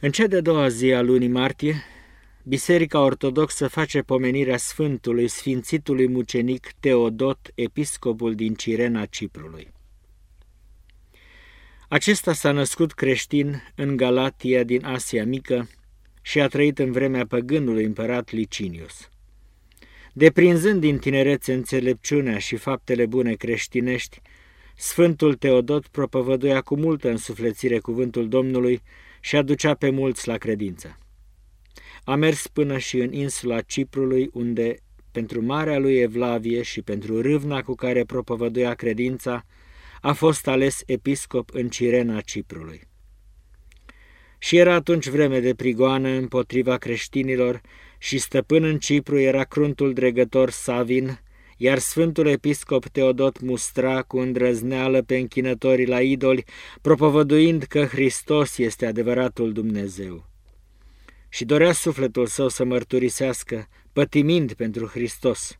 În cea de-a doua zi a lunii martie, Biserica Ortodoxă face pomenirea Sfântului Sfințitului Mucenic Teodot, episcopul din Cirena Ciprului. Acesta s-a născut creștin în Galatia din Asia Mică și a trăit în vremea păgânului împărat Licinius. Deprinzând din tinerețe înțelepciunea și faptele bune creștinești, Sfântul Teodot propovăduia cu multă însuflețire cuvântul Domnului și aducea pe mulți la credință. A mers până și în insula Ciprului, unde, pentru marea lui Evlavie și pentru râvna cu care propovăduia credința, a fost ales episcop în Cirena Ciprului. Și era atunci vreme de prigoană împotriva creștinilor și stăpân în Cipru era cruntul dregător Savin, iar Sfântul Episcop Teodot mustra cu îndrăzneală pe închinătorii la idoli, propovăduind că Hristos este adevăratul Dumnezeu. Și dorea sufletul său să mărturisească, pătimind pentru Hristos.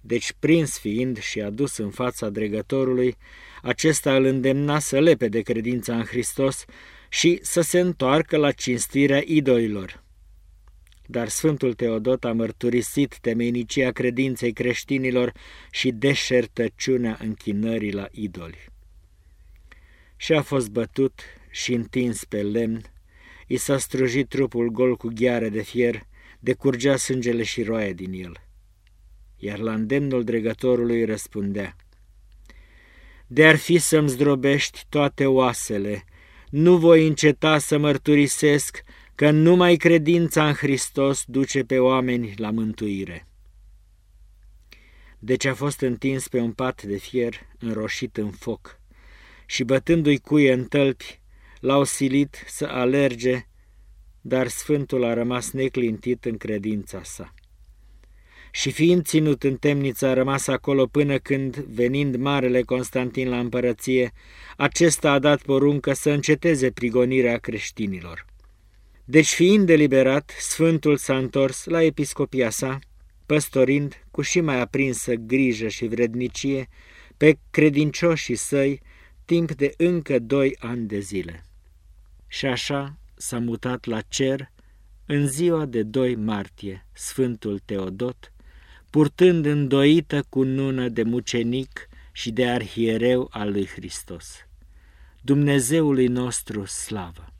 Deci, prins fiind și adus în fața dregătorului, acesta îl îndemna să lepe de credința în Hristos și să se întoarcă la cinstirea idolilor. Dar Sfântul Teodot a mărturisit temeinicia credinței creștinilor și deșertăciunea închinării la idoli. Și a fost bătut și întins pe lemn, i s-a strujit trupul gol cu gheare de fier, de curgea sângele și roaie din el iar la îndemnul dregătorului răspundea, De-ar fi să-mi zdrobești toate oasele, nu voi înceta să mărturisesc că numai credința în Hristos duce pe oameni la mântuire. Deci a fost întins pe un pat de fier înroșit în foc și bătându-i cuie în tălpi, l-au silit să alerge, dar Sfântul a rămas neclintit în credința sa și fiind ținut în temniță a rămas acolo până când, venind Marele Constantin la împărăție, acesta a dat poruncă să înceteze prigonirea creștinilor. Deci fiind deliberat, Sfântul s-a întors la episcopia sa, păstorind cu și mai aprinsă grijă și vrednicie pe credincioșii săi timp de încă doi ani de zile. Și așa s-a mutat la cer în ziua de 2 martie Sfântul Teodot, purtând îndoită cu nună de mucenic și de arhiereu al lui Hristos. Dumnezeului nostru slavă!